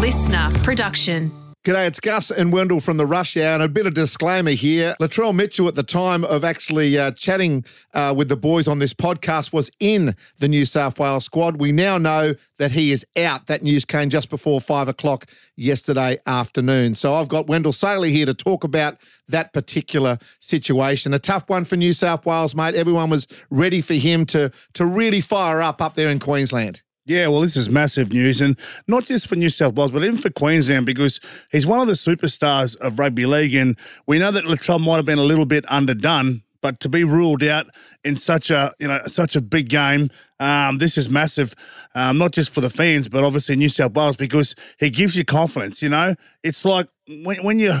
listener production. G'day, it's Gus and Wendell from the Rush Hour. And a bit of disclaimer here. Latrell Mitchell, at the time of actually uh, chatting uh, with the boys on this podcast, was in the New South Wales squad. We now know that he is out. That news came just before five o'clock yesterday afternoon. So I've got Wendell Sailor here to talk about that particular situation. A tough one for New South Wales, mate. Everyone was ready for him to, to really fire up up there in Queensland. Yeah, well, this is massive news, and not just for New South Wales, but even for Queensland, because he's one of the superstars of rugby league, and we know that Latrell might have been a little bit underdone, but to be ruled out in such a you know such a big game, um, this is massive, um, not just for the fans, but obviously New South Wales, because he gives you confidence. You know, it's like when, when you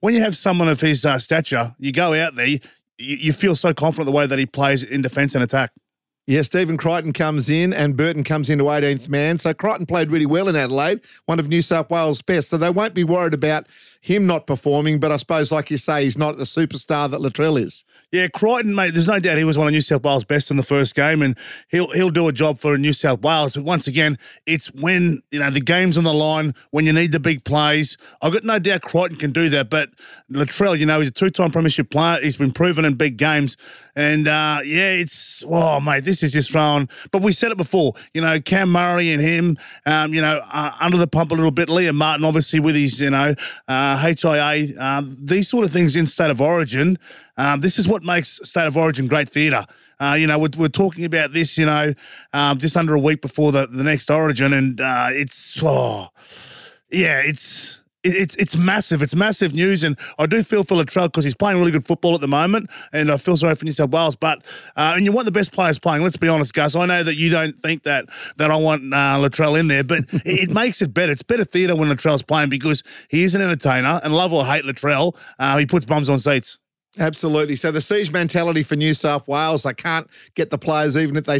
when you have someone of his uh, stature, you go out there, you, you feel so confident the way that he plays in defence and attack. Yeah, Stephen Crichton comes in and Burton comes into 18th man. So Crichton played really well in Adelaide, one of New South Wales' best. So they won't be worried about him not performing. But I suppose, like you say, he's not the superstar that Latrell is. Yeah, Crichton, mate. There's no doubt he was one of New South Wales' best in the first game, and he'll he'll do a job for New South Wales. But once again, it's when you know the game's on the line, when you need the big plays. I've got no doubt Crichton can do that. But Latrell, you know, he's a two-time premiership player. He's been proven in big games, and uh, yeah, it's oh mate, this is just thrown. But we said it before, you know, Cam Murray and him, um, you know, uh, under the pump a little bit. Liam Martin, obviously, with his you know uh, HIA, uh, these sort of things in state of origin. Um, this is what makes State of Origin great theatre. Uh, you know, we're, we're, talking about this, you know, um, just under a week before the, the next Origin, and uh, it's, oh, yeah, it's. It's it's massive. It's massive news, and I do feel for Latrell because he's playing really good football at the moment, and I feel sorry for New South Wales. But uh, and you want the best players playing. Let's be honest, Gus. I know that you don't think that that I want uh, Latrell in there, but it, makes it better. It's better theatre when Latrell's playing because he is an entertainer, and love or hate Latrell, uh, he puts bums on seats. Absolutely. So the siege mentality for New South Wales, they can't get the players even if they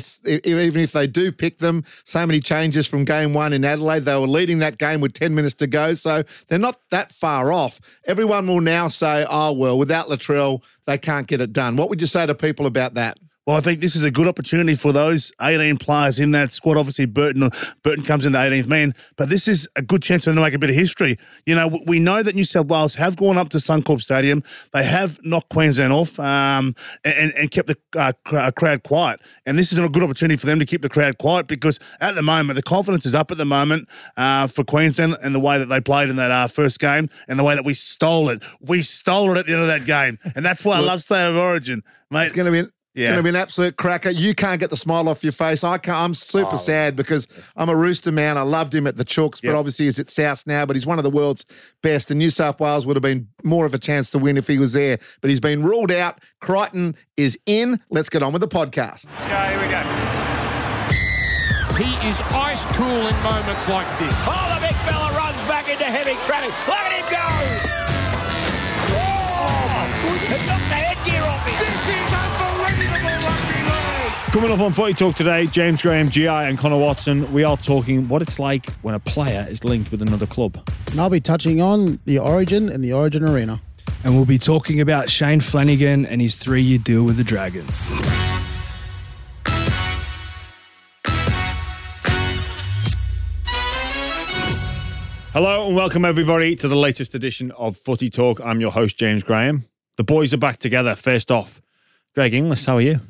even if they do pick them. So many changes from game one in Adelaide. They were leading that game with ten minutes to go, so they're not that far off. Everyone will now say, "Oh well, without Latrell, they can't get it done." What would you say to people about that? Well, I think this is a good opportunity for those 18 players in that squad. Obviously, Burton Burton comes into 18th man, but this is a good chance for them to make a bit of history. You know, we know that New South Wales have gone up to Suncorp Stadium. They have knocked Queensland off um, and, and kept the uh, uh, crowd quiet. And this is a good opportunity for them to keep the crowd quiet because at the moment, the confidence is up at the moment uh, for Queensland and the way that they played in that uh, first game and the way that we stole it. We stole it at the end of that game. And that's why I love State of Origin. Mate, it's going to be yeah. It's going to be an absolute cracker. You can't get the smile off your face. I can't. I'm super oh. sad because I'm a Rooster man. I loved him at the Chooks, but yep. obviously he's at South now. But he's one of the world's best. And New South Wales would have been more of a chance to win if he was there. But he's been ruled out. Crichton is in. Let's get on with the podcast. Okay, here we go. He is ice cool in moments like this. Oh, the big fella runs back into heavy traffic. Look at him go! Oh, Coming up on Footy Talk today, James Graham, GI, and Connor Watson, we are talking what it's like when a player is linked with another club. And I'll be touching on the Origin and the Origin Arena. And we'll be talking about Shane Flanagan and his three year deal with the Dragons. Hello and welcome everybody to the latest edition of Footy Talk. I'm your host, James Graham. The boys are back together. First off, Greg Inglis, how are you?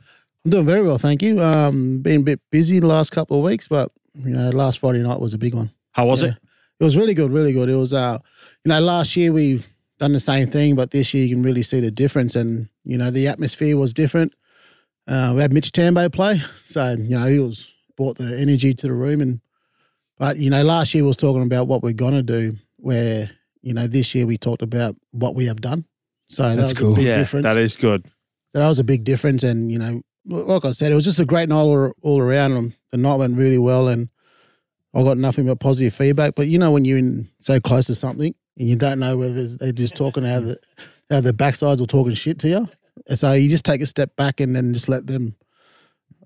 I'm doing very well, thank you. Um, been a bit busy the last couple of weeks, but you know, last Friday night was a big one. How was yeah. it? It was really good, really good. It was, uh, you know, last year we done the same thing, but this year you can really see the difference, and you know, the atmosphere was different. Uh, we had Mitch Tambo play, so you know, he was brought the energy to the room, and but you know, last year we was talking about what we're gonna do, where you know, this year we talked about what we have done. So that that's cool. yeah, difference. that is good. That was a big difference, and you know, like I said, it was just a great night all, all around. The night went really well, and I got nothing but positive feedback. But you know, when you're in so close to something and you don't know whether they're just talking out of the, out of the backsides or talking shit to you, so you just take a step back and then just let them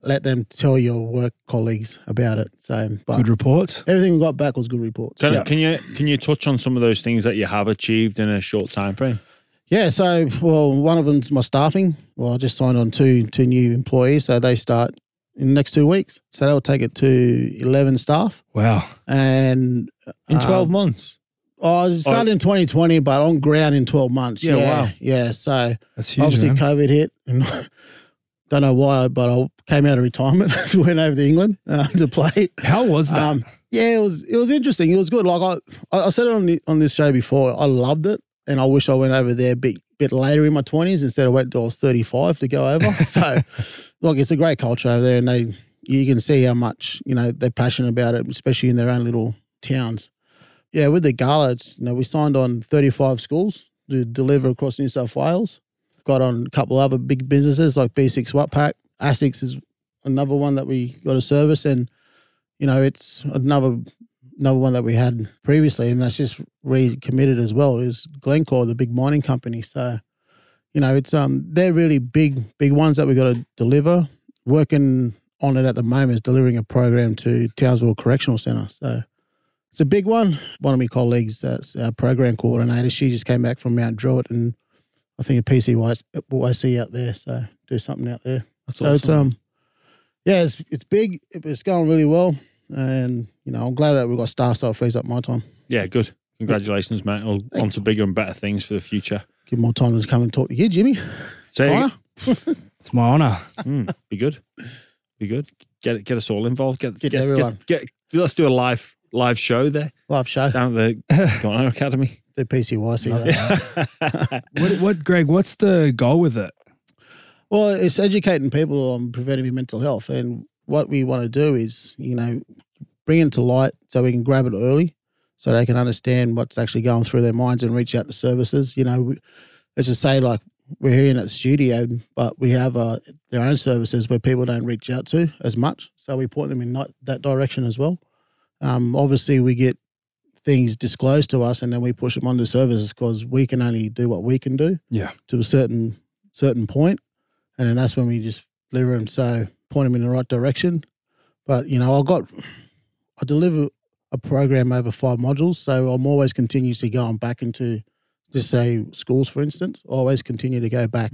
let them tell your work colleagues about it. So, good reports. Everything we got back was good reports. Can, can you can you touch on some of those things that you have achieved in a short time frame? Yeah, so well, one of them's my staffing. Well, I just signed on two two new employees, so they start in the next two weeks. So they'll take it to 11 staff. Wow. And In um, 12 months. Oh, it started in 2020, but on ground in 12 months. Yeah, Yeah, wow. Yeah, so That's huge. obviously man. COVID hit. And don't know why, but I came out of retirement, went over to England uh, to play. How was that? Um, yeah, it was it was interesting. It was good. Like I, I said it on the, on this show before. I loved it, and I wish I went over there a bit bit later in my twenties instead of waiting till I was thirty five to go over. so, look, it's a great culture over there, and they you can see how much you know they're passionate about it, especially in their own little towns. Yeah, with the gala, it's, you know, we signed on thirty five schools to deliver across New South Wales. Got on a couple other big businesses like B6 Wattpack. ASICS is another one that we got a service and you know, it's another another one that we had previously, and that's just recommitted as well. Is Glencore, the big mining company. So, you know, it's um they're really big big ones that we've got to deliver. Working on it at the moment is delivering a program to Townsville Correctional Centre. So. It's a big one. One of my colleagues, that's our program coordinator, she just came back from Mount Druitt and I think a PCYC out there. So do something out there. That's So it's um, yeah, it's it's big. It's going really well, and you know I'm glad that we've got staff so it frees up my time. Yeah, good. Congratulations, mate. On on to bigger and better things for the future. Give more time to come and talk to you, Jimmy. Say, Connor? It's my honor. Mm, be good. Be good. Get get us all involved. Get Get get, everyone. Get, get let's do a live live show there Live show. down at the Connor Academy. The PCYC. What, what, Greg? What's the goal with it? Well, it's educating people on preventative mental health, and what we want to do is, you know, bring it to light so we can grab it early, so they can understand what's actually going through their minds and reach out to services. You know, we, let's just say like we're here in a studio, but we have uh, their own services where people don't reach out to as much, so we point them in that, that direction as well. Um, obviously, we get things disclosed to us, and then we push them onto services because we can only do what we can do Yeah. to a certain certain point, and then that's when we just deliver them. So point them in the right direction. But you know, I got I deliver a program over five modules, so I'm always continuously going back into just say schools, for instance. I always continue to go back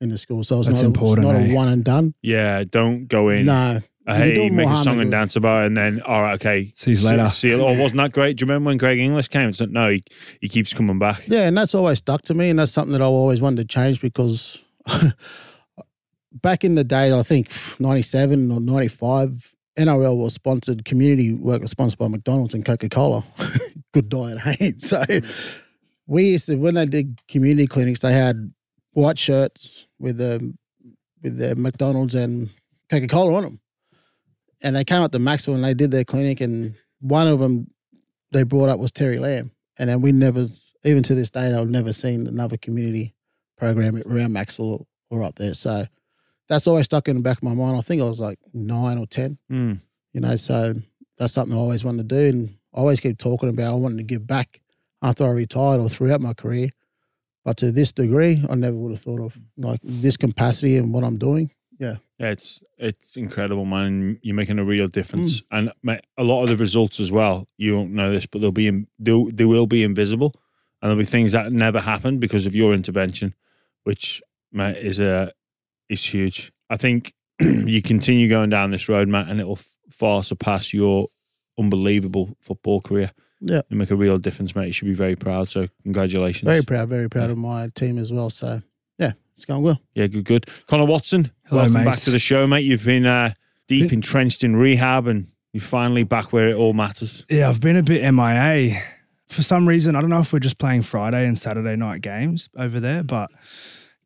into schools. So it's That's not, important, it's not eh? a one and done. yeah, don't go in. No, uh, You're hey, make a song and dance about it, and then all right, okay. See you later. See, oh, wasn't that great? Do you remember when Greg Inglis came? It's like, no, he, he keeps coming back. Yeah, and that's always stuck to me, and that's something that I always wanted to change because back in the day, I think '97 or '95, NRL was sponsored. Community work was sponsored by McDonald's and Coca Cola. Good diet, hey. So we used to when they did community clinics, they had white shirts with the with the McDonald's and Coca Cola on them, and they came up to Macksville and they did their clinic, and one of them they brought up was Terry Lamb, and then we never, even to this day, I've never seen another community program around Macksville or up there. So that's always stuck in the back of my mind. I think I was like nine or ten, Mm. you know. So that's something I always wanted to do, and I always keep talking about. I wanted to give back after I retired or throughout my career, but to this degree, I never would have thought of like this capacity and what I'm doing. Yeah, yeah it's it's incredible, man. You're making a real difference, Mm. and mate, a lot of the results as well. You won't know this, but they'll be in, they'll, they will be invisible, and there'll be things that never happened because of your intervention, which mate is a is huge. I think you continue going down this road, Matt, and it'll far surpass your unbelievable football career. Yeah. you make a real difference, mate. You should be very proud. So congratulations. Very proud, very proud of my team as well. So yeah, it's going well. Yeah, good, good. Connor Watson, Hello, welcome back to the show, mate. You've been uh, deep entrenched in rehab and you're finally back where it all matters. Yeah, I've been a bit MIA. For some reason, I don't know if we're just playing Friday and Saturday night games over there, but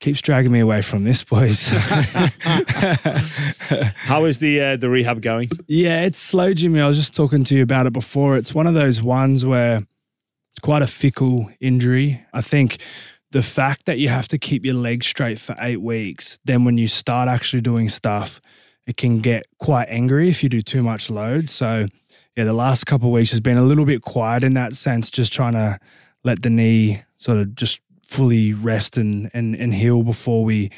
keeps dragging me away from this, boys. How is the uh, the rehab going? Yeah, it's slow, Jimmy. I was just talking to you about it before. It's one of those ones where it's quite a fickle injury. I think the fact that you have to keep your legs straight for eight weeks, then when you start actually doing stuff, it can get quite angry if you do too much load. So, yeah, the last couple of weeks has been a little bit quiet in that sense, just trying to let the knee sort of just fully rest and and, and heal before we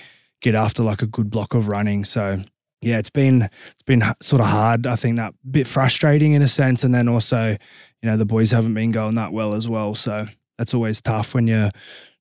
get after like a good block of running. So, yeah, it's been it's been sort of hard. I think that bit frustrating in a sense, and then also, you know, the boys haven't been going that well as well. So that's always tough when you're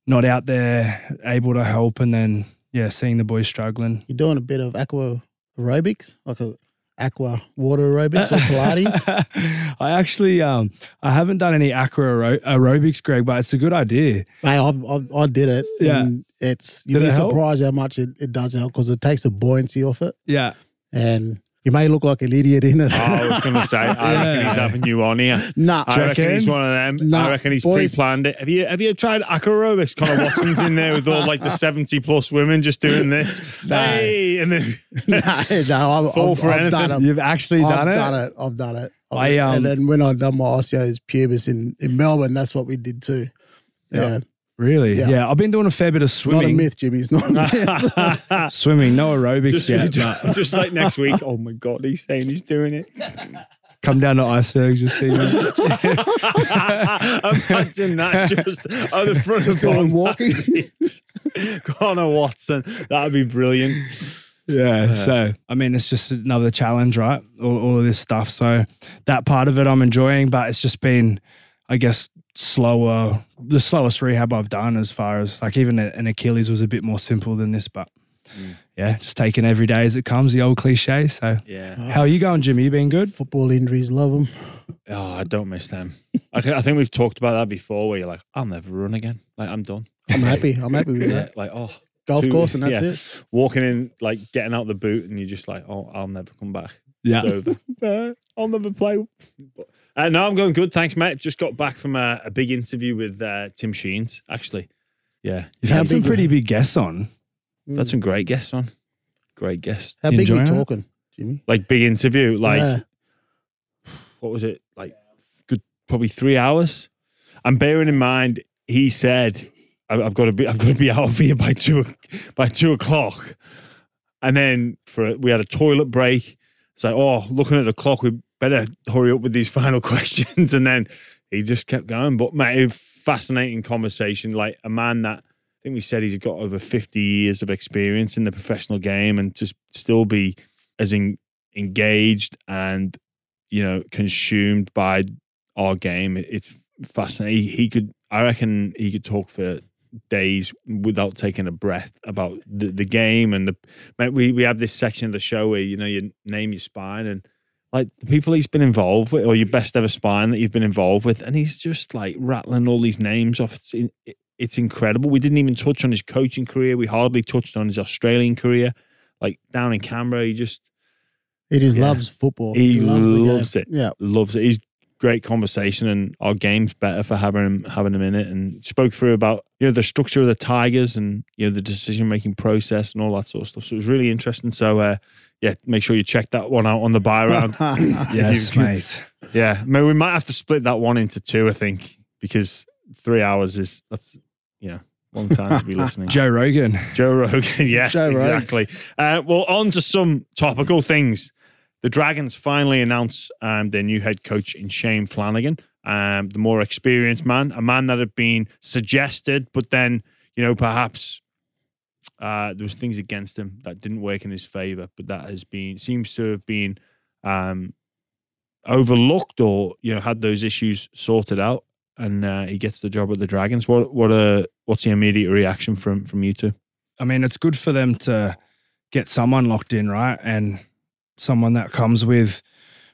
not out there able to help, and then yeah, seeing the boys struggling. You're doing a bit of aqua aerobics, like a aqua water aerobics or Pilates. I actually, um, I haven't done any aqua aero- aerobics, Greg, but it's a good idea. Mate, I've, I've, I did it. Yeah. And it's you'd Did be it help? surprised how much it, it does help because it takes the buoyancy off it, Yeah, and you may look like an idiot in it. Oh, I was going to say, I reckon Yeah. he's having you on here. nah, I reckon reckon? he's one of them. Nah, I reckon he's boys. pre-planned it. Have you have you tried acroaerobics? Connor Watson's in there with all like the seventy plus women just doing this. No. Hey, and then no, no, I've, Fall I've, for I've done anything. it. you've actually done it? I've done it. done it. I've done it. I, um, and then when I done my osteitis pubis in, in Melbourne, that's what we did too. Yeah, Really? Yeah. Yeah. I've been doing a fair bit of swimming. not a swimming. myth, Jimmy. It's not a myth. Swimming, no aerobics just, yet. just, but just like next week. Oh my god, he's saying he's doing it. come down to icebergs, you'll see me. Imagine that just at the front of doing Connor walking. Connor Watson. That'd be brilliant. Yeah. So, I mean, it's just another challenge, right? All, all of this stuff. So, that part of it I'm enjoying, but it's just been, I guess, slower, the slowest rehab I've done as far as like even an Achilles was a bit more simple than this, but mm. yeah, just taking every day as it comes, the old cliche. So, Yeah. Ah. how are you going, Jimmy? You been good? Football injuries, love them. Oh, I don't miss them. I, I think we've talked about that before. Where you're like, I'll never run again. Like I'm done. I'm happy. I'm happy with Yeah, that. like oh, Golf Two- course and that's yeah. it. walking in, like getting out the boot, and you're just like, oh, I'll never come back. Yeah. It's over. I'll never play. But, uh, no, I'm going good. Thanks, mate. Just got back from a, a big interview with uh, Tim Sheens, actually. Yeah. You've had some pretty big guests on. Had some great guests on. Great guests. How You big we enjoying it? talking, Jimmy? Like big interview. Like Yeah. what was it? Like good probably three hours. And bearing in mind, he said, "I- "I've got to be, I've got to be out of here by two, o- by two o'clock." And then for we had a toilet break. It's like, oh, looking at the clock, we better hurry up with these final questions. And then he just kept going. But mate, fascinating conversation. Like a man that I think we said he's got over fifty years of experience in the professional game, and just still be as in, engaged and you know consumed by our game. It- It's fascinating. He, he could, I reckon, he could talk for days without taking a breath about the, the game and the. Mate, we we have this section of the show where you know you name your spine and like the people he's been involved with or your best ever spine that you've been involved with, and he's just like rattling all these names off. It's in, it's incredible. We didn't even touch on his coaching career. We hardly touched on his Australian career. Like down in Canberra, he just He just Yeah. loves football. He loves, loves it. Yeah. loves it. He's great conversation, and our game's better for having him having him in it. And spoke through about you know the structure of the Tigers and you know the decision making process and all that sort of stuff. So it was really interesting. So uh, yeah, make sure you check that one out on the buy round. Yes, you- mate. yeah, maybe we might have to split that one into two. I think because three hours is that's you know long time to be listening. Joe Rogan. Joe Rogan, yes, Joe Rogan. exactly. Uh, well, on to some topical things. The Dragons finally announced um, their new head coach in Shane Flanagan, um, the more experienced man, a man that had been suggested, but then you know perhaps uh, there was things against him that didn't work in his favor, but that has been seems to have been um, overlooked or you know had those issues sorted out, and uh, he gets the job at the Dragons. What what a what's the immediate reaction from from you two? I mean, it's good for them to get someone locked in, right? And someone that comes with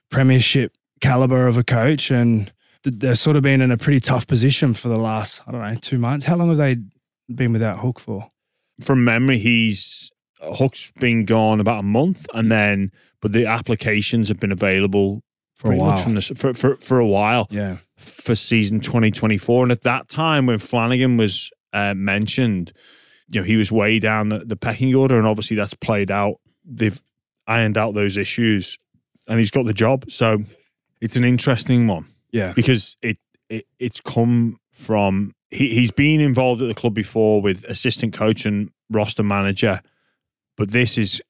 premiership caliber of a coach. And they've sort of been in a pretty tough position for the last, I don't know, two months. How long have they been without Hook for? from memory, he's Hook's been gone about a month, and then but the applications have been available For a while. from the, for, for for a while Yeah. for season 2024. And at that time, when Flanagan was uh, mentioned, you know, he was way down the, the pecking order, and obviously that's played out. They've ironed out those issues, and he's got the job. So it's an interesting one Yeah. because it, it it's come from he he's been involved at the club before with assistant coach and roster manager, but this is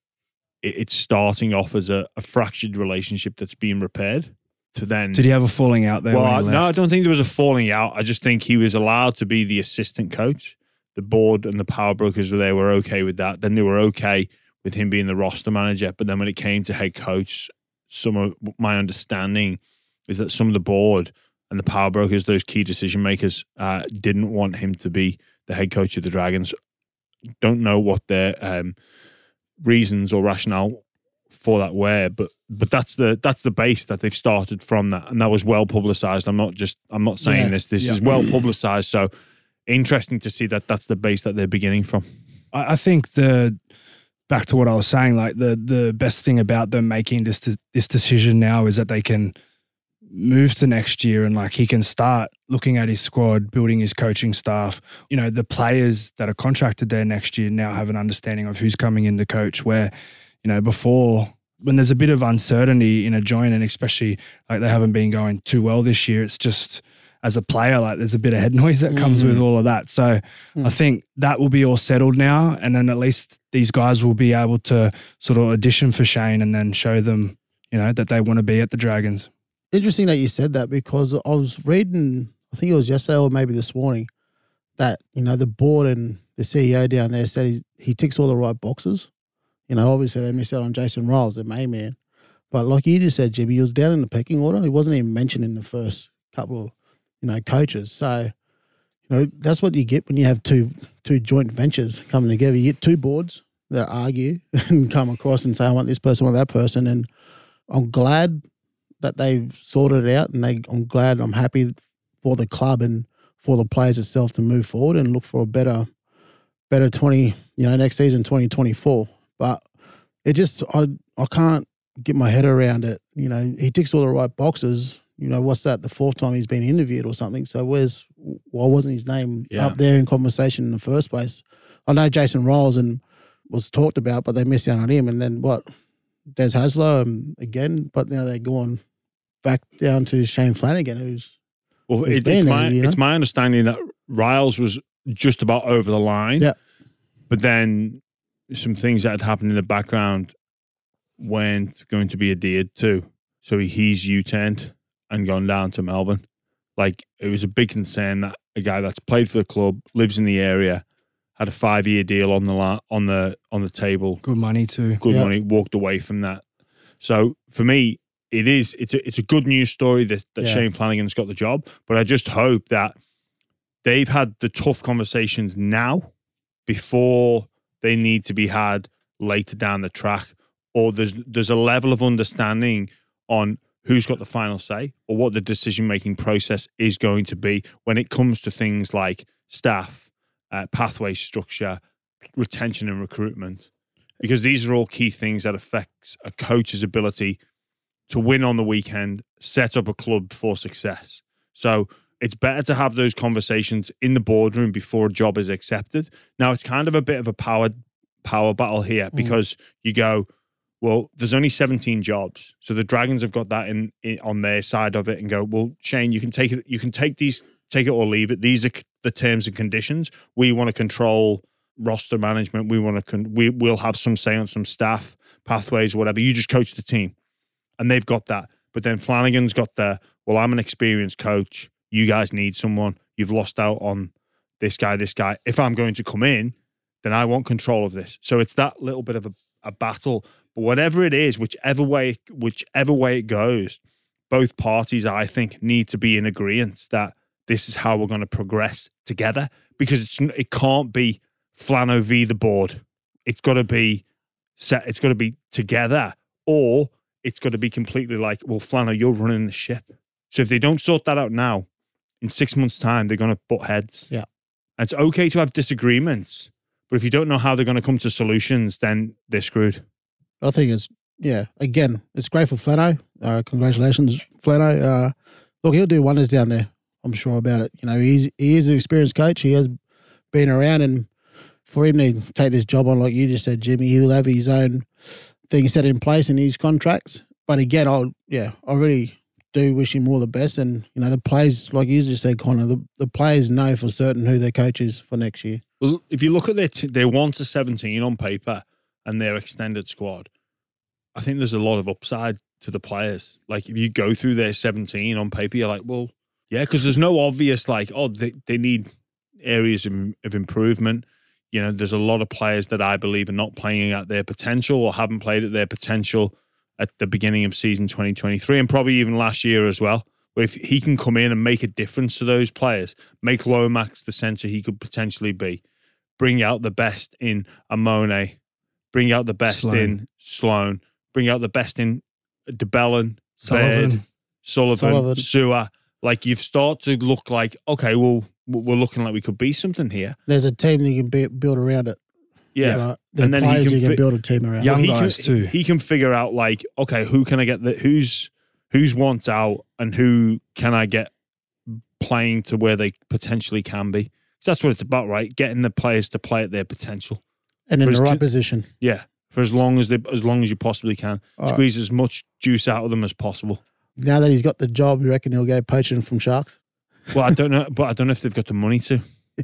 it, it's starting off as a, a fractured relationship that's being repaired to then. Did he have a falling out there? well, no, I don't think there was a falling out. I just think he was allowed to be the assistant coach. The board and the power brokers were they were okay with that. Then they were okay with him being the roster manager. But then when it came to head coach, some of my understanding is that some of the board and the power brokers, those key decision makers, uh, didn't want him to be the head coach of the Dragons. Don't know what their um, reasons or rationale for that were, But but that's the that's the base that they've started from that, and that was well publicized. I'm not just I'm not saying Yeah. this. This Yeah. is well publicized. So interesting to see that that's the base that they're beginning from. I, I think the back to what I was saying, like the the best thing about them making this this decision now is that they can move to next year and like he can start looking at his squad, building his coaching staff. You know, the players that are contracted there next year now have an understanding of who's coming in to coach. Where, you know, before when there's a bit of uncertainty in a joint, and especially like they haven't been going too well this year, it's just as a player, like there's a bit of head noise that comes with mm. all of that. So mm. I think that will be all settled now, and then at least these guys will be able to sort of audition for Shane and then show them, you know, that they want to be at the Dragons. Interesting that you said that because I was reading, I think it was yesterday or maybe this morning, that you know the board and the CEO down there said he, he ticks all the right boxes. You know, obviously they missed out on Jason Ryles, their main man, but like you just said, Jimmy, he was down in the pecking order. He wasn't even mentioned in the first couple of you know coaches. So you know that's what you get when you have two two joint ventures coming together. You get two boards that argue and come across and say, "I want this person, I want that person," and I'm glad that they've sorted it out, and they, I'm glad, I'm happy for the club and for the players itself to move forward and look for a better, better twenty, you know, next season, twenty twenty four. But it just, I, I can't get my head around it. You know, he ticks all the right boxes. You know, what's that? The fourth time he's been interviewed or something. So where's why wasn't his name Yeah. up there in conversation in the first place? I know Jason Ryles and was talked about, but they missed out on him. And then what? Des Hasler um, again, but now they're going back down to Shane Flanagan, who's Well, it, it's there, my you know? it's my understanding that Ryles was just about over the line. Yeah. But then some things that had happened in the background weren't going to be adhered to. So he's U-turned and gone down to Melbourne. Like it was a big concern that a guy that's played for the club, lives in the area, had a five-year deal on the la- on the on the table, Good money too. good Yeah. money, walked away from that. So for me, it is it's a it's a good news story that, that Yeah. Shane Flanagan's got the job. But I just hope that they've had the tough conversations now before they need to be had later down the track. Or there's there's a level of understanding on who's got the final say or what the decision making process is going to be when it comes to things like staff, uh, pathway structure, retention and recruitment because these are all key things that affects a coach's ability to win on the weekend, set up a club for success. So it's better to have those conversations in the boardroom before a job is accepted. Now it's kind of a bit of a power power battle here because you go, well, there's only 17 jobs, so the Dragons have got that in, in on their side of it, and go, well, Shane, you can take it, you can take these, take it or leave it. These are the terms and conditions. We want to control roster management. We want to, con- we will have some say on some staff pathways, whatever. You just coach the team, and they've got that. But then Flanagan's got the, well, I'm an experienced coach. You guys need someone. You've lost out on this guy, this guy. If I'm going to come in, then I want control of this. So it's that little bit of a, a battle. But whatever it is, whichever way, whichever way it goes, both parties, I think, need to be in agreement that this is how we're going to progress together. Because it's it can't be Flano v the board. It's got to be set. It's got to be together, or it's got to be completely like, well, Flano, you're running the ship. So if they don't sort that out now, in six months' time, they're going to butt heads. Yeah. And it's okay to have disagreements, but if you don't know how they're going to come to solutions, then they're screwed. I think it's yeah. Again, it's great for Flano. Uh, congratulations, Flano. Uh, look, he'll do wonders down there. I'm sure about it. You know, he's he is an experienced coach. He has been around, and for him to take this job on, like you just said, Jimmy, he'll have his own thing set in place in his contracts. But again, I'll yeah, I really do wish him all the best. And you know, the players, like you just said, Connor, the, the players know for certain who their coach is for next year. Well, if you look at their t- their one to seventeen on paper and their extended squad, I think there's a lot of upside to the players. Like if you go through their seventeen on paper, you're like, well, yeah, because there's no obvious like, oh, they they need areas of, of improvement. You know, there's a lot of players that I believe are not playing at their potential or haven't played at their potential at the beginning of season 2023 and probably even last year as well. If he can come in and make a difference to those players, make Lomax the centre he could potentially be, bring out the best in Amone, bring out the best Sloan. in Sloan, bring out the best in de Belin, Sullivan. Baird, Sullivan, Sullivan. Sewer. Like you've started to look like okay, well we're looking like we could be something here. There's a team that you can be, build around it. Yeah, Right? The And then he players can you can fit- build a team around. Young he guys can, too. He can figure out like okay, who can I get the who's who's wants out and who can I get playing to where they potentially can be. That's what it's about, right? Getting the players to play at their potential. And in the right position. Yeah, for as long as they as long as you possibly can, All right. squeeze as much juice out of them as possible. Now that he's got the job, you reckon he'll go poaching from Sharks? Well, I don't know, but I don't know if they've got the money to.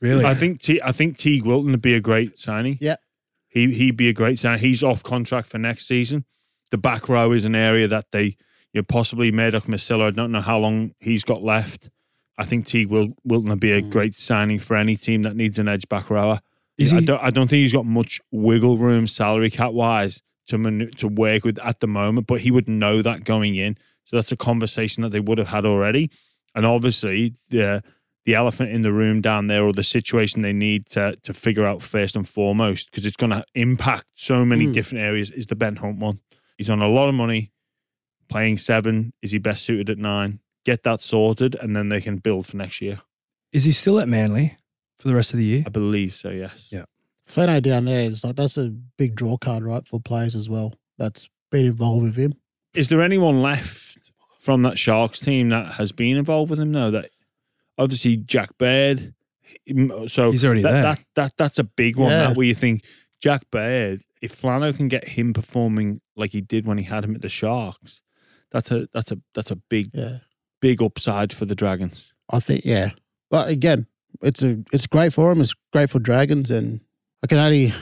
Really? I think T, I think Teig Wilton would be a great signing. Yeah. he he'd be a great signing. He's off contract for next season. The back row is an area that they, you know, possibly Murdoch Masilla. I don't know how long he's got left. I think Teig Wil- Wilton would be a Mm. great signing for any team that needs an edge back rower. Is I don't I don't think he's got much wiggle room salary cap wise to manu- to work with at the moment, but he would know that going in. So that's a conversation that they would have had already. And obviously the the elephant in the room down there or the situation they need to to figure out first and foremost because it's going to impact so many Mm. different areas is the Ben Hunt one. He's on a lot of money playing 7, is he best suited at 9? Get that sorted and then they can build for next year. Is he still at Manly for the rest of the year? I believe so, yes. Yeah. Flano down there is like that's a big draw card, right, for players as well. That's been involved with him. Is there anyone left from that Sharks team that has been involved with him now? That obviously Jack Baird. So He's already that, there. That that that's a big one. Yeah. That where you think Jack Baird, if Flano can get him performing like he did when he had him at the Sharks, that's a that's a that's a big Yeah, big upside for the Dragons. I think yeah. But again, it's a it's great for them. It's great for Dragons, and I can only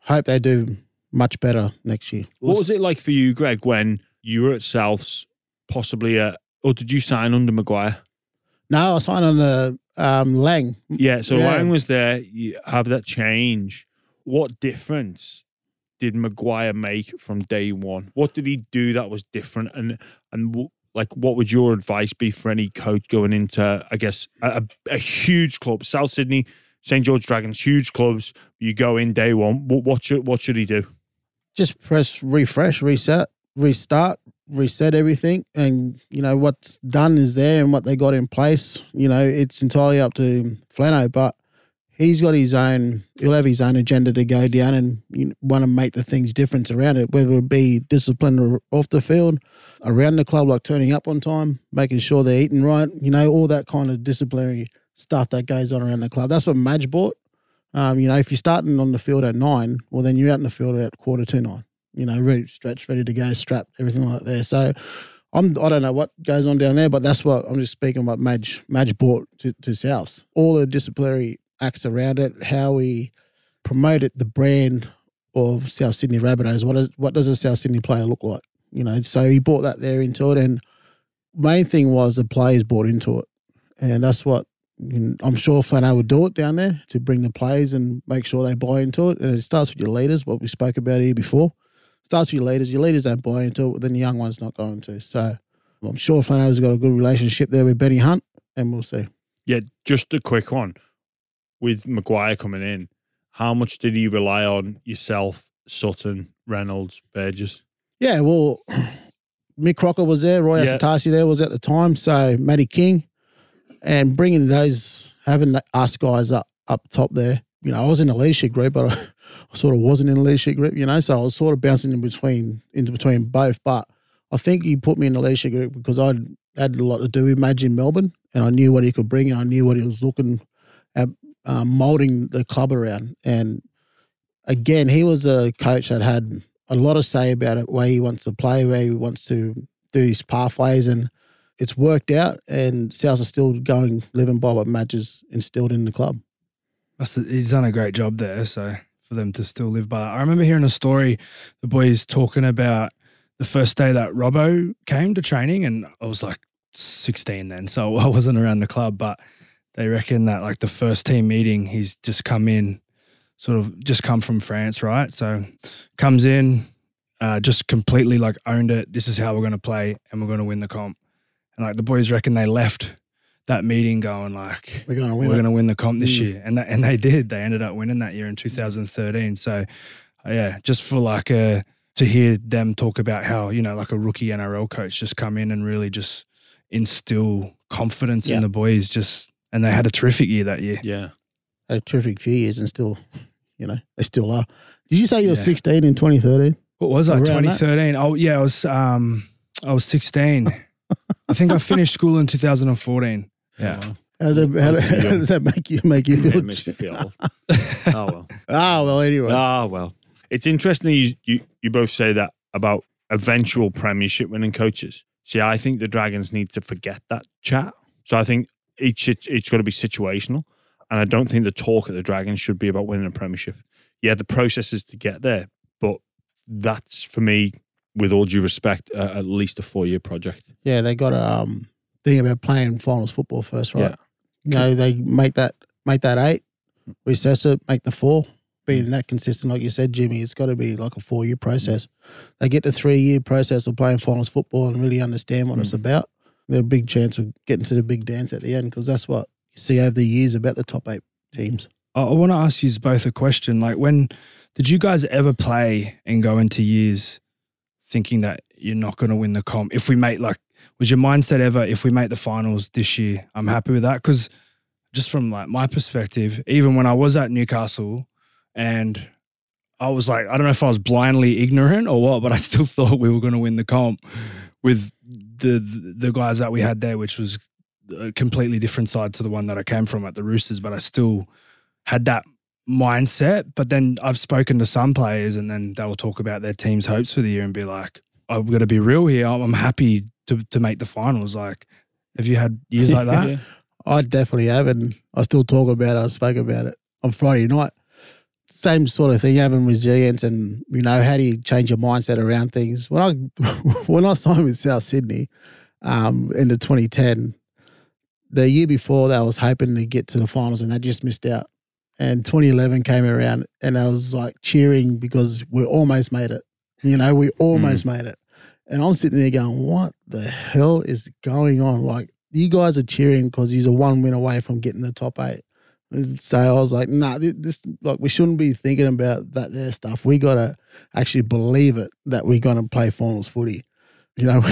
hope they do much better next year. What was it like for you, Greg, when you were at Souths, possibly a or did you sign under Maguire? No, I signed on the um, Lang. Yeah, so Yeah. Lang was there. You have that change. What difference did Maguire make from day one? What did he do that was different? And and like, what would your advice be for any coach going into, I guess, a, a, huge club, South Sydney, St George Dragons, huge clubs? You go in day one. What, what should what should he do? Just press refresh, reset, restart, reset everything, and you know what's done is there, and what they got in place. You know, it's entirely up to Flano, but he's got his own. He'll have his own agenda to go down and you want to make the things different around it, whether it be discipline off the field, around the club, like turning up on time, making sure they're eating right. You know, all that kind of disciplinary stuff that goes on around the club. That's what Madge bought. Um, you know, if you're starting on the field at nine, well, then you're out in the field at quarter to nine. You know, ready, stretched, ready to go, strapped, everything like there. So, I'm I don't know what goes on down there, but that's what I'm just speaking about. Madge Madge brought to to South. All the disciplinary acts around it, how we promoted the brand of South Sydney Rabbitohs. What is what does a South Sydney player look like? You know, so he brought that there into it, and main thing was the players bought into it, and that's what you know, I'm sure Flano would do it down there to bring the players and make sure they buy into it. And it starts with your leaders, what we spoke about here before. Starts with your leaders. Your leaders don't buy into it, then the young one's not going to. So I'm sure Flano's got a good relationship there with Benny Hunt, and we'll see. Yeah, just a quick one. With Maguire coming in, how much did you rely on yourself, Sutton, Reynolds, Burgess? Yeah, well, Mick Crocker was there, Roy Yeah. Asotasi there was at the time, so Matty King, and bringing those, having us guys up up top there. You know, I was in the leadership group, but I, sort of wasn't in the leadership group. You know, so I was sort of bouncing in between, in between both. But I think he put me in the leadership group because I had a lot to do with Madge in Melbourne, and I knew what he could bring, and I knew what he was looking at, um, molding the club around. And again, he was a coach that had a lot of say about it, where he wants to play, where he wants to do his pathways, and it's worked out. And South are still going, living by what Madge has instilled in the club. He's done a great job there. So for them to still live by that. I remember hearing a story, the boys talking about the first day that Robbo came to training, and I was like 16 then, so I wasn't around the club, but they reckon that like the first team meeting, he's just come in, sort of just come from France, right? So comes in, uh, just completely like owned it. This is how we're going to play, and we're going to win the comp. And like the boys reckon they left that meeting going like We're going to win. we're going to win the comp this Mm. year, and that, and they did. They ended up winning that year in 2013. So, uh, yeah, just for like a to hear them talk about how you know like a rookie NRL coach just come in and really just instill confidence Yeah. in the boys. Just and they had a terrific year that year. Yeah. Had a terrific few years and still, you know, they still are. Did you say you were Yeah. 16 in 2013? What was I? Around that? 2013. Oh yeah, I was um I was 16. I think I finished school in 2014. Yeah. Oh, How does that, how, how does that make you make you feel? It makes you feel oh well. Ah, well, anyway. Ah well. It's interesting you, you you both say that about eventual premiership winning coaches. See, I think the Dragons need to forget that chat. So I think each it, it's got to be situational, and I don't think the talk at the Dragons should be about winning a premiership. Yeah, the process is to get there, but that's for me, with all due respect, uh, at least a four year project. Yeah, they got a um, thing about playing finals football first, right? Yeah. You know, they make that make that eight, recess it, make the four. Being that consistent, like you said, Jimmy, it's got to be like a four year process. They get the three year process of playing finals football and really understand what it's about. They're a big chance of getting to the big dance at the end because that's what you see over the years about the top eight teams. I, I want to ask you both a question. Like, when did you guys ever play and go into years thinking that you're not going to win the comp? If we make like, was your mindset ever if we make the finals this year? I'm happy with that because just from like my perspective, even when I was at Newcastle and I was like, I don't know if I was blindly ignorant or what, but I still thought we were going to win the comp with the the guys that we had there, which was a completely different side to the one that I came from at the Roosters. But I still had that mindset. But then I've spoken to some players, and then they'll talk about their team's hopes for the year and be like, "I've got to be real here. I'm I'm happy to to make the finals." Like, have you had years like that? Yeah. I definitely have, and I still talk about it. I spoke about it on Friday night. Same sort of thing, having resilience, and you know, how do you change your mindset around things? When I when I signed with South Sydney, um, in the 2010, the year before that, I was hoping to get to the finals, and they just missed out. And 2011 came around, and I was like cheering because we almost made it. You know, we almost made it. And I'm sitting there going, "What the hell is going on?" Like you guys are cheering because he's a one win away from getting the top eight. And so I was like, nah, thi- this like we shouldn't be thinking about that there stuff. We gotta actually believe it that we're gonna play finals footy, you know.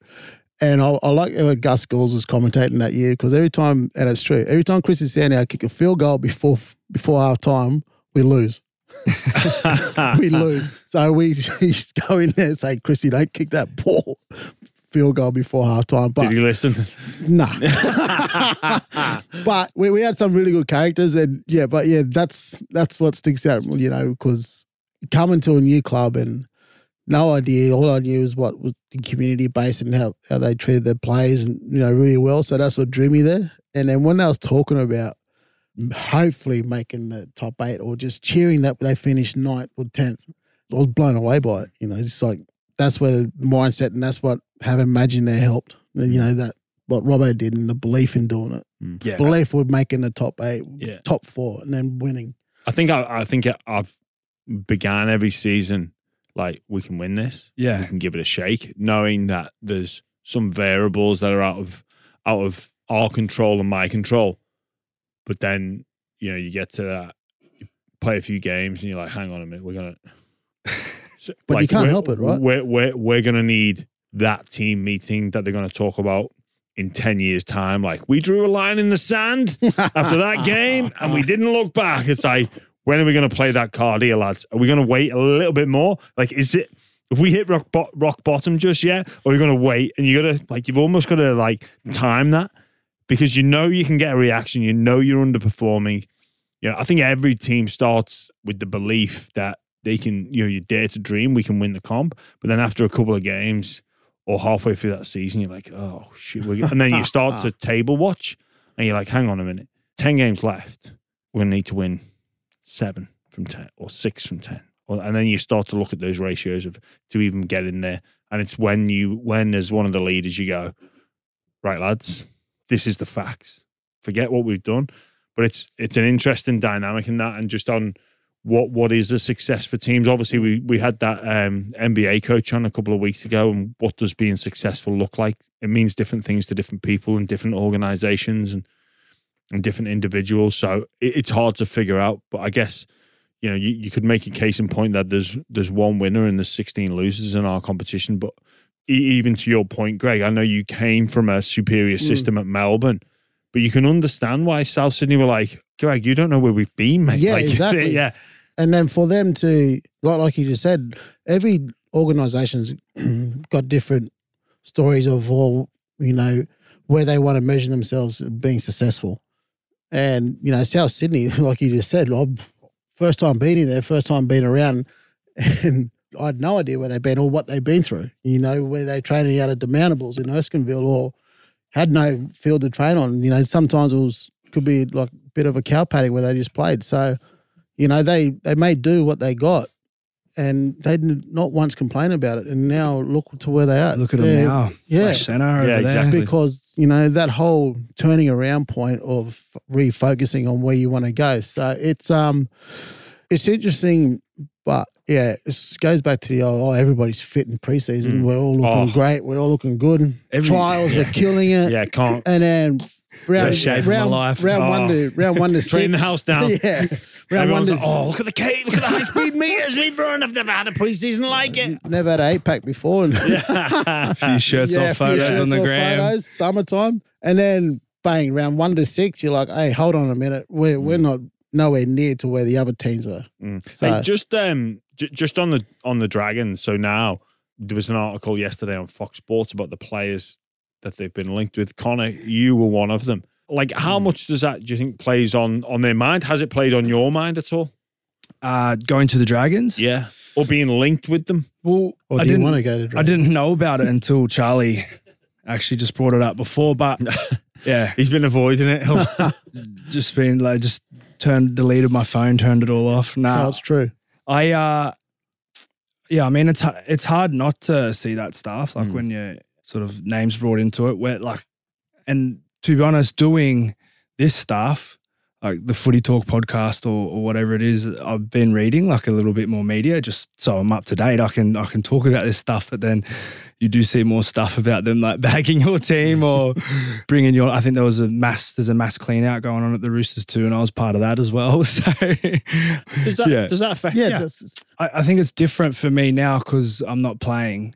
and I, I like how Gus Gould was commentating that year because every time, and it's true, every time Chris is Sandy, I kick a field goal before before half time, we lose. we lose. So we go in there and say, Chrissy, don't kick that ball. Field goal before halftime. But Did you listen? no. but we, we had some really good characters and yeah, but yeah, that's that's what sticks out, you know, because coming to a new club and no idea, all I knew was what was the community base and how, how they treated their players and you know, really well. So that's what drew me there. And then when I was talking about hopefully making the top eight or just cheering that they finished ninth or tenth, I was blown away by it. You know, it's like that's where the mindset and that's what having Imagine there helped. And, you mm. know, that what Robbo did and the belief in doing it. Mm. Yeah. Belief with making the top eight, Yeah. top four, and then winning. I think I, I think I've began every season like we can win this. Yeah, we can give it a shake, knowing that there's some variables that are out of out of our control and my control. But then you know you get to that, you play a few games, and you're like, hang on a minute, we're gonna. So, But you can't help it, right? We're we're we're gonna need that team meeting that they're gonna talk about in ten years' time. Like we drew a line in the sand after that game, and we didn't look back. It's like, when are we going to play that card here, lads? Are we going to wait a little bit more? Like, is it if we hit rock bo- rock bottom just yet, or you're going to wait? And you got to like, you've almost got to like time that because you know you can get a reaction. You know you're underperforming. You know, I think every team starts with the belief that they can, you know, you dare to dream, we can win the comp. But then after a couple of games or halfway through that season, you're like, oh shit, and then you start to table watch, and you're like, hang on a minute, ten games left, we're gonna need to win seven from ten or six from ten, or, and then you start to look at those ratios of to even get in there, and it's when you when as one of the leaders you go, right lads, this is the facts. Forget what we've done, but it's it's an interesting dynamic in that, and just on what what is a success for teams. Obviously, we we had that um, NBA coach on a couple of weeks ago, and what does being successful look like? It means different things to different people and different organizations and and different individuals. So it, it's hard to figure out. But I guess you know, you, you could make a case in point that there's there's one winner and there's 16 losers in our competition. But even to your point, Greg, I know you came from a superior Mm. system at Melbourne, but you can understand why South Sydney were like, Greg, you don't know where we've been, mate. Yeah, Like, exactly. yeah, And then for them to, like, like you just said, every organization's got different stories of all, you know, where they want to measure themselves being successful. And, you know, South Sydney, like you just said, I'm first time being in there, first time being around, and I had no idea where they've been or what they've been through. You know, where they training out of Demountables in Erskineville or had no field to train on. You know, sometimes it was could be like a bit of a cow paddock where they just played. So, you know, they they may do what they got, and they did not once complain about it. And now look to where they are. Look at them They're- now. yeah. Flash center over Yeah, there. exactly. because you know that whole turning around point of refocusing on where you want to go. So it's um, it's interesting, but yeah, it goes back to the old. Oh, everybody's fit in preseason. Mm. We're all looking Oh. great. We're all looking good. Every- Trials, we're killing it. yeah, can't. And then round Best shape of my round, life. round one Oh. to round one to six. Train the house down. Yeah, round one to like, oh, look at the K, look at the high speed meters we've run. I've never had a preseason like it. never had an eight pack before. And A few shirts yeah, off few photos shirts on the off gram. photos, summertime, and then bang, round one to six, you're like, hey, hold on a minute, we're we're not nowhere near to where the other teams were. Mm. So- Hey, just um, j- just on the on the Dragons. So now there was an article yesterday on Fox Sports about the players that they've been linked with. Connor, you were one of them. Like, Hmm. how much does that do you think plays on on their mind? Has it played on your mind at all? Uh, going to the Dragons. Yeah, or being linked with them? Well, Or I do you didn't. want to go to? Dragons? I didn't know about it until Charlie actually just brought it up before. But yeah, He's been avoiding it. Just been like just turned, deleted my phone, turned it all off. No, Nah, it's true. I uh yeah, I mean it's it's hard not to see that stuff like Mm. when your sort of names brought into it where like and to be honest doing this stuff like the footy talk podcast or, or whatever it is I've been reading like a little bit more media just so I'm up to date I can I can talk about this stuff but then you do see more stuff about them like bagging your team or bringing your I think there was a mass there's a mass clean out going on at the Roosters too and I was part of that as well so does that Yeah. does that affect? Yeah, you? that's- I, I think it's different for me now because I'm not playing.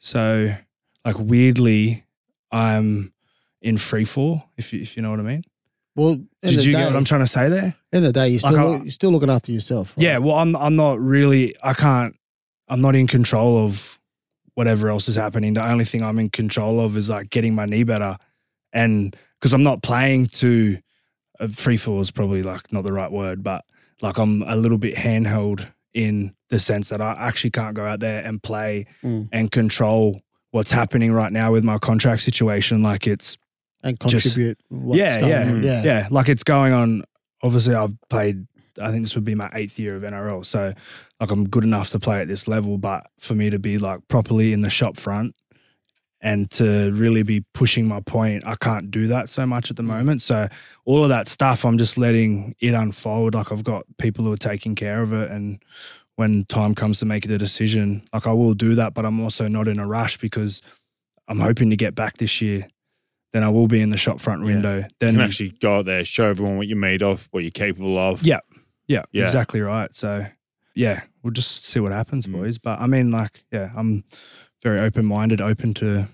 So, like weirdly, I'm in free fall. If you, if you know what I mean. well. Did you the get what I'm trying to say there? End of the day, you're still Like, look- you're still looking after yourself. right? Yeah. Well, I'm I'm not really. I can't. I'm not in control of whatever else is happening. The only thing I'm in control of is like getting my knee better, and because I'm not playing to uh, free fall is probably like not the right word, but like I'm a little bit handheld in the sense that I actually can't go out there and play Mm. and control what's happening right now with my contract situation. Like it's and Just- contribute. what's yeah, going yeah, yeah, yeah, like it's going on. Obviously, I've played. I think this would be my eighth year of NRL, so like I'm good enough to play at this level. But for me to be like properly in the shop front and to really be pushing my point, I can't do that so much at the moment. So all of that stuff, I'm just letting it unfold. Like I've got people who are taking care of it, and when time comes to make the decision, like I will do that. But I'm also not in a rush because I'm hoping to get back this year. Then I will be in the shop front Yeah. window. You Then can actually go out there, show everyone what you're made of, what you're capable of. Yeah. Yeah, Yeah. exactly right. So, yeah, we'll just see what happens, Mm. boys. But I mean, like, yeah, I'm very open minded, open to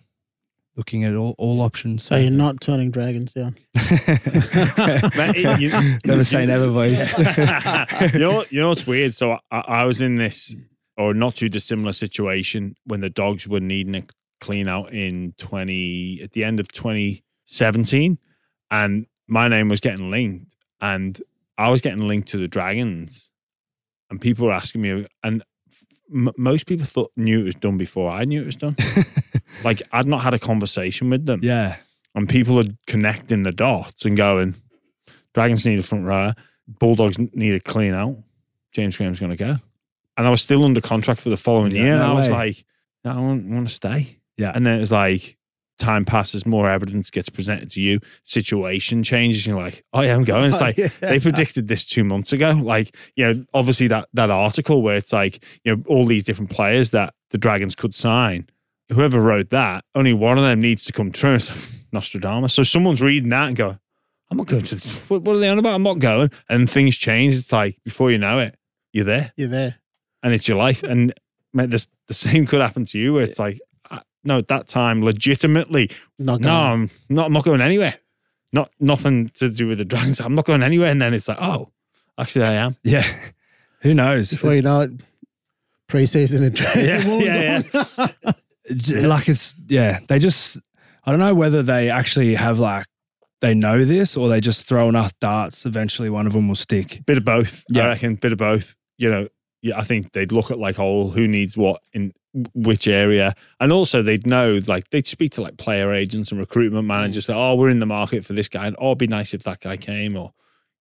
looking at all, all options. So you're not turning dragons down. You- never say never, boys. you know, you know what's weird? So I, I was in this or not too dissimilar situation when the dogs were needing a clean out in twenty at the end of twenty seventeen, and my name was getting linked, and I was getting linked to the Dragons, and people were asking me, and m- most people thought knew it was done before I knew it was done. like I'd not had a conversation with them yeah. And people are connecting the dots and going, Dragons need a front rower, Bulldogs need a clean out. James Graham's going to go. And I was still under contract for the following Yeah, year. and no I was way. like, no, I want, want to stay. Yeah. And then it was like, time passes, more evidence gets presented to you, situation changes. You're like, oh, yeah, I'm going. It's oh, like, Yeah. they predicted this two months ago. Like, you know, obviously that that article where it's like, you know, all these different players that the Dragons could sign. Whoever wrote that, only one of them needs to come true. Nostradamus. So someone's reading that and go, I'm not going to. What, what are they on about? I'm not going. And things change. It's like before you know it, you're there You're there. and it's your life. And mate, this, the same could happen to you where it's like, uh, no, at that time, legitimately, Not no. I'm not, I'm not going anywhere. Not nothing to do with the dragons. I'm not going anywhere. And then it's like, oh, actually, I am. Yeah. Who knows? Before you know it, preseason and. Yeah, all yeah, Like it's yeah, they just I don't know whether they actually have like they know this or they just throw enough darts. Eventually, one of them will stick. Bit of both. Yeah. I reckon. Bit of both. You know, yeah, I think they'd look at like, oh, who needs what in which area, and also they'd know like they'd speak to like player agents and recruitment managers. That oh, we're in the market for this guy, and oh, it'd be nice if that guy came. Or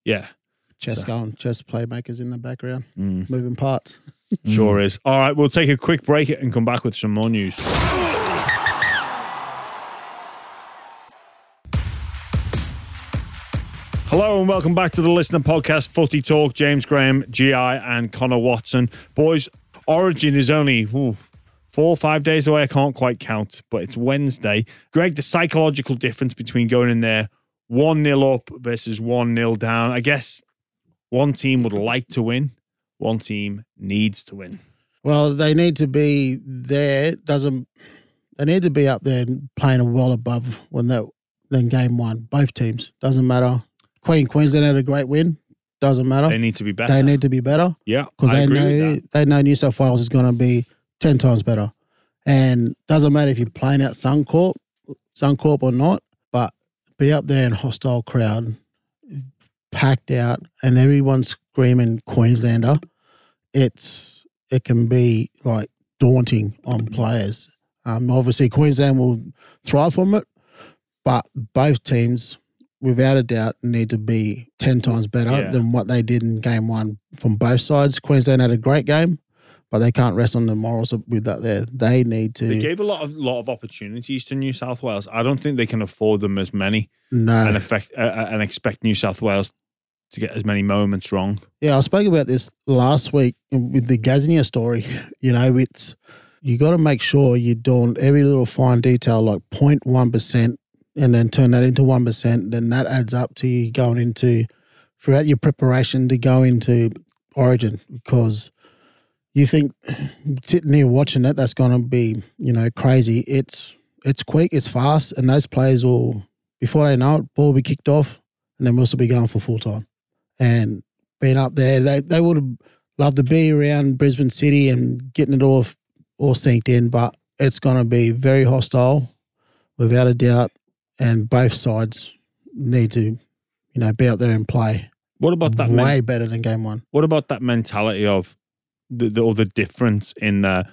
yeah, Chess So- going, chess playmakers in the background, Mm, moving parts. sure is. All right, we'll take a quick break and come back with some more news. Hello and welcome back to the LiSTNR Podcast, Footy Talk. James Graham, GI, and Connor Watson. Boys, Origin is only ooh, four or five days away. I can't quite count, but it's Wednesday. Greg, the psychological difference between going in there 1 0 up versus 1 0 down. I guess one team would like to win, one team needs to win. Well, they need to be there. Doesn't they need to be up there and playing well above when that than game one? Both teams doesn't matter. Queen Queensland had a great win. Doesn't matter. They need to be better. They need to be better yeah, because they know they know New South Wales is going to be ten times better. And doesn't matter if you're playing out Suncorp, Suncorp or not, but be up there in hostile crowd, packed out, and everyone's screaming Queenslander. It's it can be like daunting on players. Um, obviously, Queensland will thrive from it, but both teams, without a doubt, need to be ten times better Yeah. than what they did in game one from both sides. Queensland had a great game, but they can't rest on the morals with that. There, they need to. They gave a lot of lot of opportunities to New South Wales. I don't think they can afford them as many no, and affect uh, uh, and expect New South Wales to get as many moments wrong. Yeah, I spoke about this last week with the Gaznia story. You know, it's you got to make sure you're doing every little fine detail, like 0.1 percent, and then turn that into one percent. Then that adds up to you going into throughout your preparation to go into Origin because you think sitting here watching it, that's going to be you know crazy. It's it's quick, it's fast, and those players will before they know it, ball will be kicked off, and then we'll still be going for full time. And being up there, they they would have loved to be around Brisbane City and getting it all all synced in, but it's going to be very hostile, without a doubt, and both sides need to, you know, be out there and play What about that? way men- better than game one. what about that mentality of the, the or the difference in the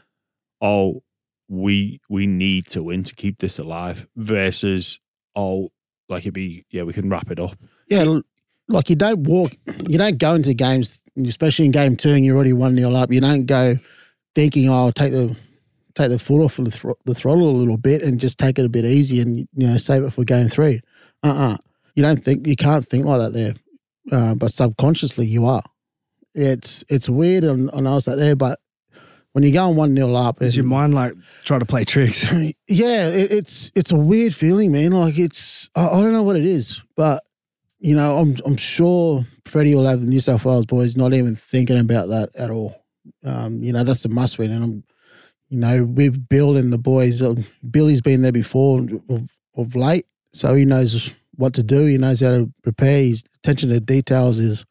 oh we we need to win to keep this alive versus oh like it'd be yeah we can wrap it up. Yeah, like you don't walk, you don't go into games, especially in game two, and you're already one 0 up. You don't go thinking, "Oh, I'll take the take the foot off of the, thr- the throttle a little bit and just take it a bit easy and you know save it for game three. Uh uh You don't think you can't think like that there, uh, but subconsciously you are. It's it's weird and, and I was like there, but when you're going one 0 up, Does your mind like try to play tricks? yeah, it, it's it's a weird feeling, man. Like it's I, I don't know what it is, but you know, I'm I'm sure Freddie will have the New South Wales boys not even thinking about that at all. Um, you know, that's a must win, and I'm, you know, with Bill and the boys, uh, Billy's been there before of, of late, so he knows what to do. He knows how to prepare. His attention to details is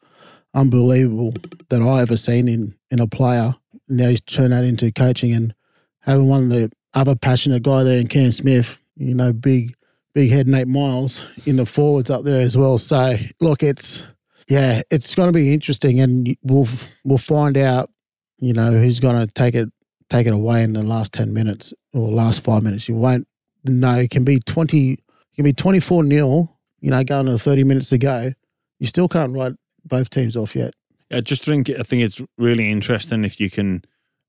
unbelievable that I ever seen in in a player. Now he's turned that into coaching and having one of the other passionate guy there in Cam Smith, you know, big big head Nate Myles in the forwards up there as well. So look, it's yeah, it's going to be interesting, and we'll we'll find out, you know, who's going to take it take it away in the last ten minutes or last five minutes. You won't know. It can be twenty, it can be twenty four 0 You know, going to thirty minutes to go. You still can't write both teams off yet. I just think I think it's really interesting if you can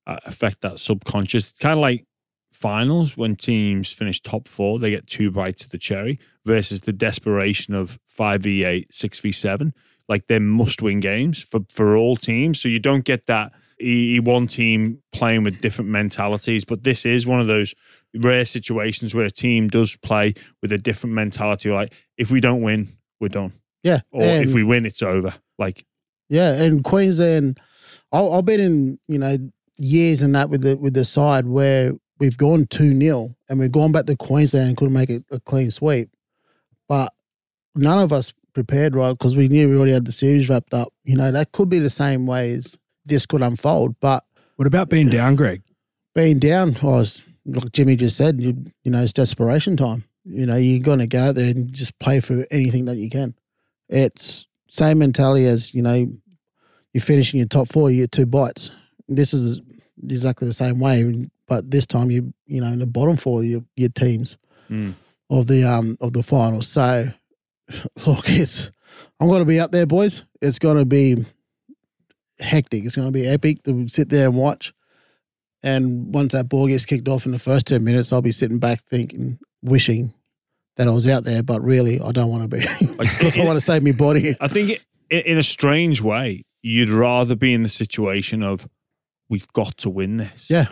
uh, affect that subconscious, kind of like finals when teams finish top four, they get two bites of the cherry versus the desperation of five v eight, six v seven. Like they're must-win games for for all teams, so you don't get that one team playing with different mentalities. But this is one of those rare situations where a team does play with a different mentality. Like if we don't win, we're done, Yeah, or if we win, it's over. Like Yeah, and Queensland, I, I've been in you know years in that with the with the side where we've gone two 0 and we've gone back to Queensland and couldn't make it a clean sweep, but none of us prepared right because we knew we already had the series wrapped up. You know that could be the same way as this could unfold, but What about being down, Greg? being down, I was like Jimmy just said, you, you know, it's desperation time. You know, you're going to go out there and just play for anything that you can. It's same mentality as, you know, you're finishing your top four, you get two bites. This is exactly the same way, but this time you, you know, in the bottom four, of your, your teams Mm. of the, um, of the final. So look, it's, I'm going to be up there, boys. It's going to be hectic. It's going to be epic to sit there and watch. And once that ball gets kicked off in the first 10 minutes, I'll be sitting back thinking, wishing that I was out there, but really, I don't want to be because I want to save my body. I think i in a strange way, you'd rather be in the situation of we've got to win this. Yeah.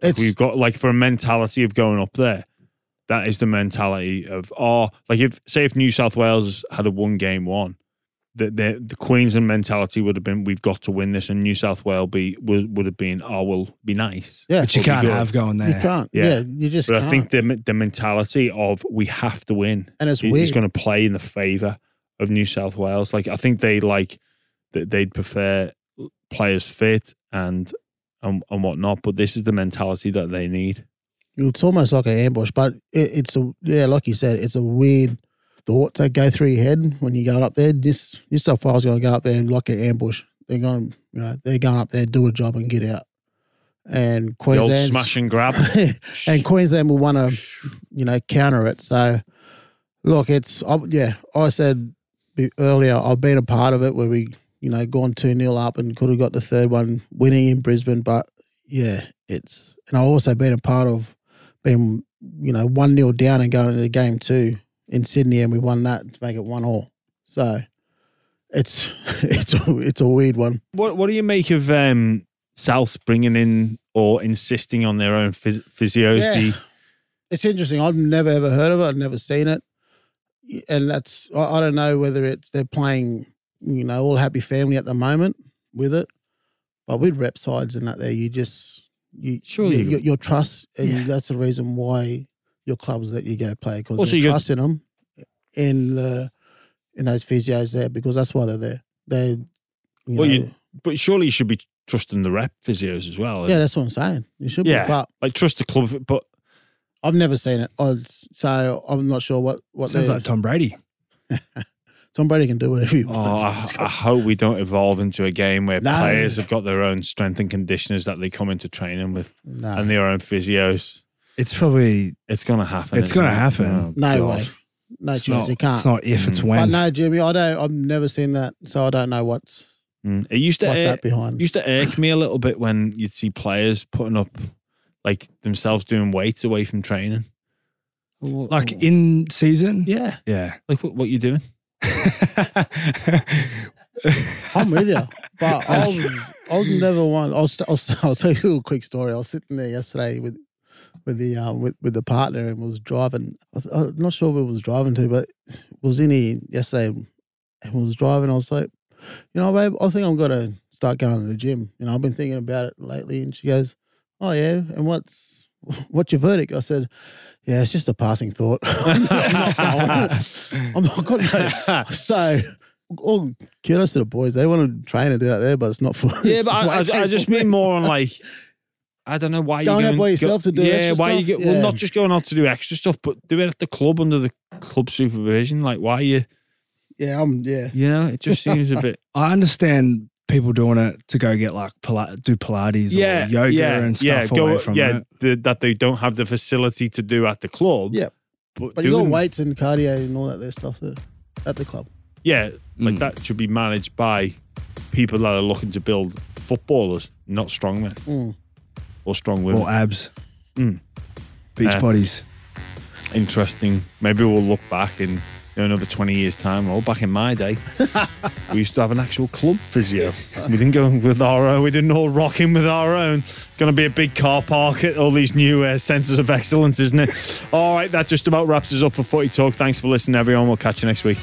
It's, we've got like for a mentality of going up there. That is the mentality of oh, like if say if New South Wales had a one game one, the the, the Queensland mentality would have been we've got to win this, and New South Wales be would, would have been oh we'll be nice. yeah, But you can't good. have going there. you can't. Yeah. Yeah. you just But can't. I think the the mentality of we have to win and it's is weird. going to play in the favour of New South Wales. Like I think they like that they'd prefer players fit and and and whatnot, but this is the mentality that they need. it's almost like an ambush, but it, it's a, yeah, like you said, it's a weird thought that go through your head when you go up there. This, New South Wales going to go up there and like an ambush. They're going, you know, they're going up there, do a job and get out. And Queensland smash and grab. and Queensland will want to, you know, counter it. So, look, it's I, yeah. I said earlier, I've been a part of it where we, you know, gone two 0 up and could have got the third one winning in Brisbane. But yeah, it's and I've also been a part of being, you know, one 0 down and going into game two in Sydney, and we won that to make it one all. So. It's it's a, it's a weird one. What What do you make of um, Souths bringing in or insisting on their own phys- physios? Yeah. It's interesting. I've never ever heard of it. I've never seen it, and that's I, I don't know whether it's they're playing, you know, all happy family at the moment with it, but with rep sides and that there, you just you you, you- your, your trust, and Yeah. that's the reason why your clubs that you go play because Also, they you got- trust in them, in the in those physios there because that's why they're there. They, you Well, know, you- but surely you should be trusting the rep physios as well. yeah, that's what I'm saying. You should Yeah. be, but like trust the club, but I've never seen it, I, so I'm not sure what what Sounds like Tom Brady. Tom Brady can do whatever he oh. I, I hope we don't evolve into a game where No. players have got their own strength and conditioners that they come into training with no, and their own physios. It's probably It's going to happen. It's gonna it? happen. Oh, no God. way, no it's chance. not, you can't. It's not if, it's Mm. but when. no, Jimmy, I don't. I've never seen that, so I don't know what's Mm. It used to what's ir- that behind. used to irk me a little bit when you'd see players putting up like themselves doing weights away from training. like in season? yeah, Yeah. like what, what you doing? I'm with you, but I was, I was never one. I'll, I'll, I'll tell you a little quick story. I was sitting there yesterday with with the um, with with the partner and was driving. I'm not sure where was driving to, but was in here yesterday and was driving. I was like, you know, babe, I think I'm gonna start going to the gym. You know, I've been thinking about it lately. And she goes, oh yeah, and what's what's your verdict? I said, yeah, it's just a passing thought. I'm not. I'm not going. to So, all kudos to the boys. They want to train and do that there, but it's not for. Yeah, but I, I, I just mean more on like I don't know why you Going you out by yourself to do yeah. extra why you stuff? get well, not just going out to do extra stuff, but do it at the club under the club supervision. Like why you Yeah, I'm. Yeah, you know it just seems a bit I understand people doing it to go get like do Pilates yeah or yoga yeah, and stuff yeah, away from yeah it. the, that they don't have the facility to do at the club. Yeah. but, but you got weights and cardio and all that there stuff there at the club. Yeah, like Mm. that should be managed by people that are looking to build footballers, not strongmen Mm. Or strong women. Or abs. Mm. Beach Uh, bodies. interesting. Maybe we'll look back in you know, another 20 years' time. Or back in my day, we used to have an actual club physio. We didn't go with our own. We didn't all rock in with our own. Going to be a big car park at all these new uh, centres of excellence, isn't it? All right, that just about wraps us up for Footy Talk. Thanks for listening, everyone. We'll catch you next week.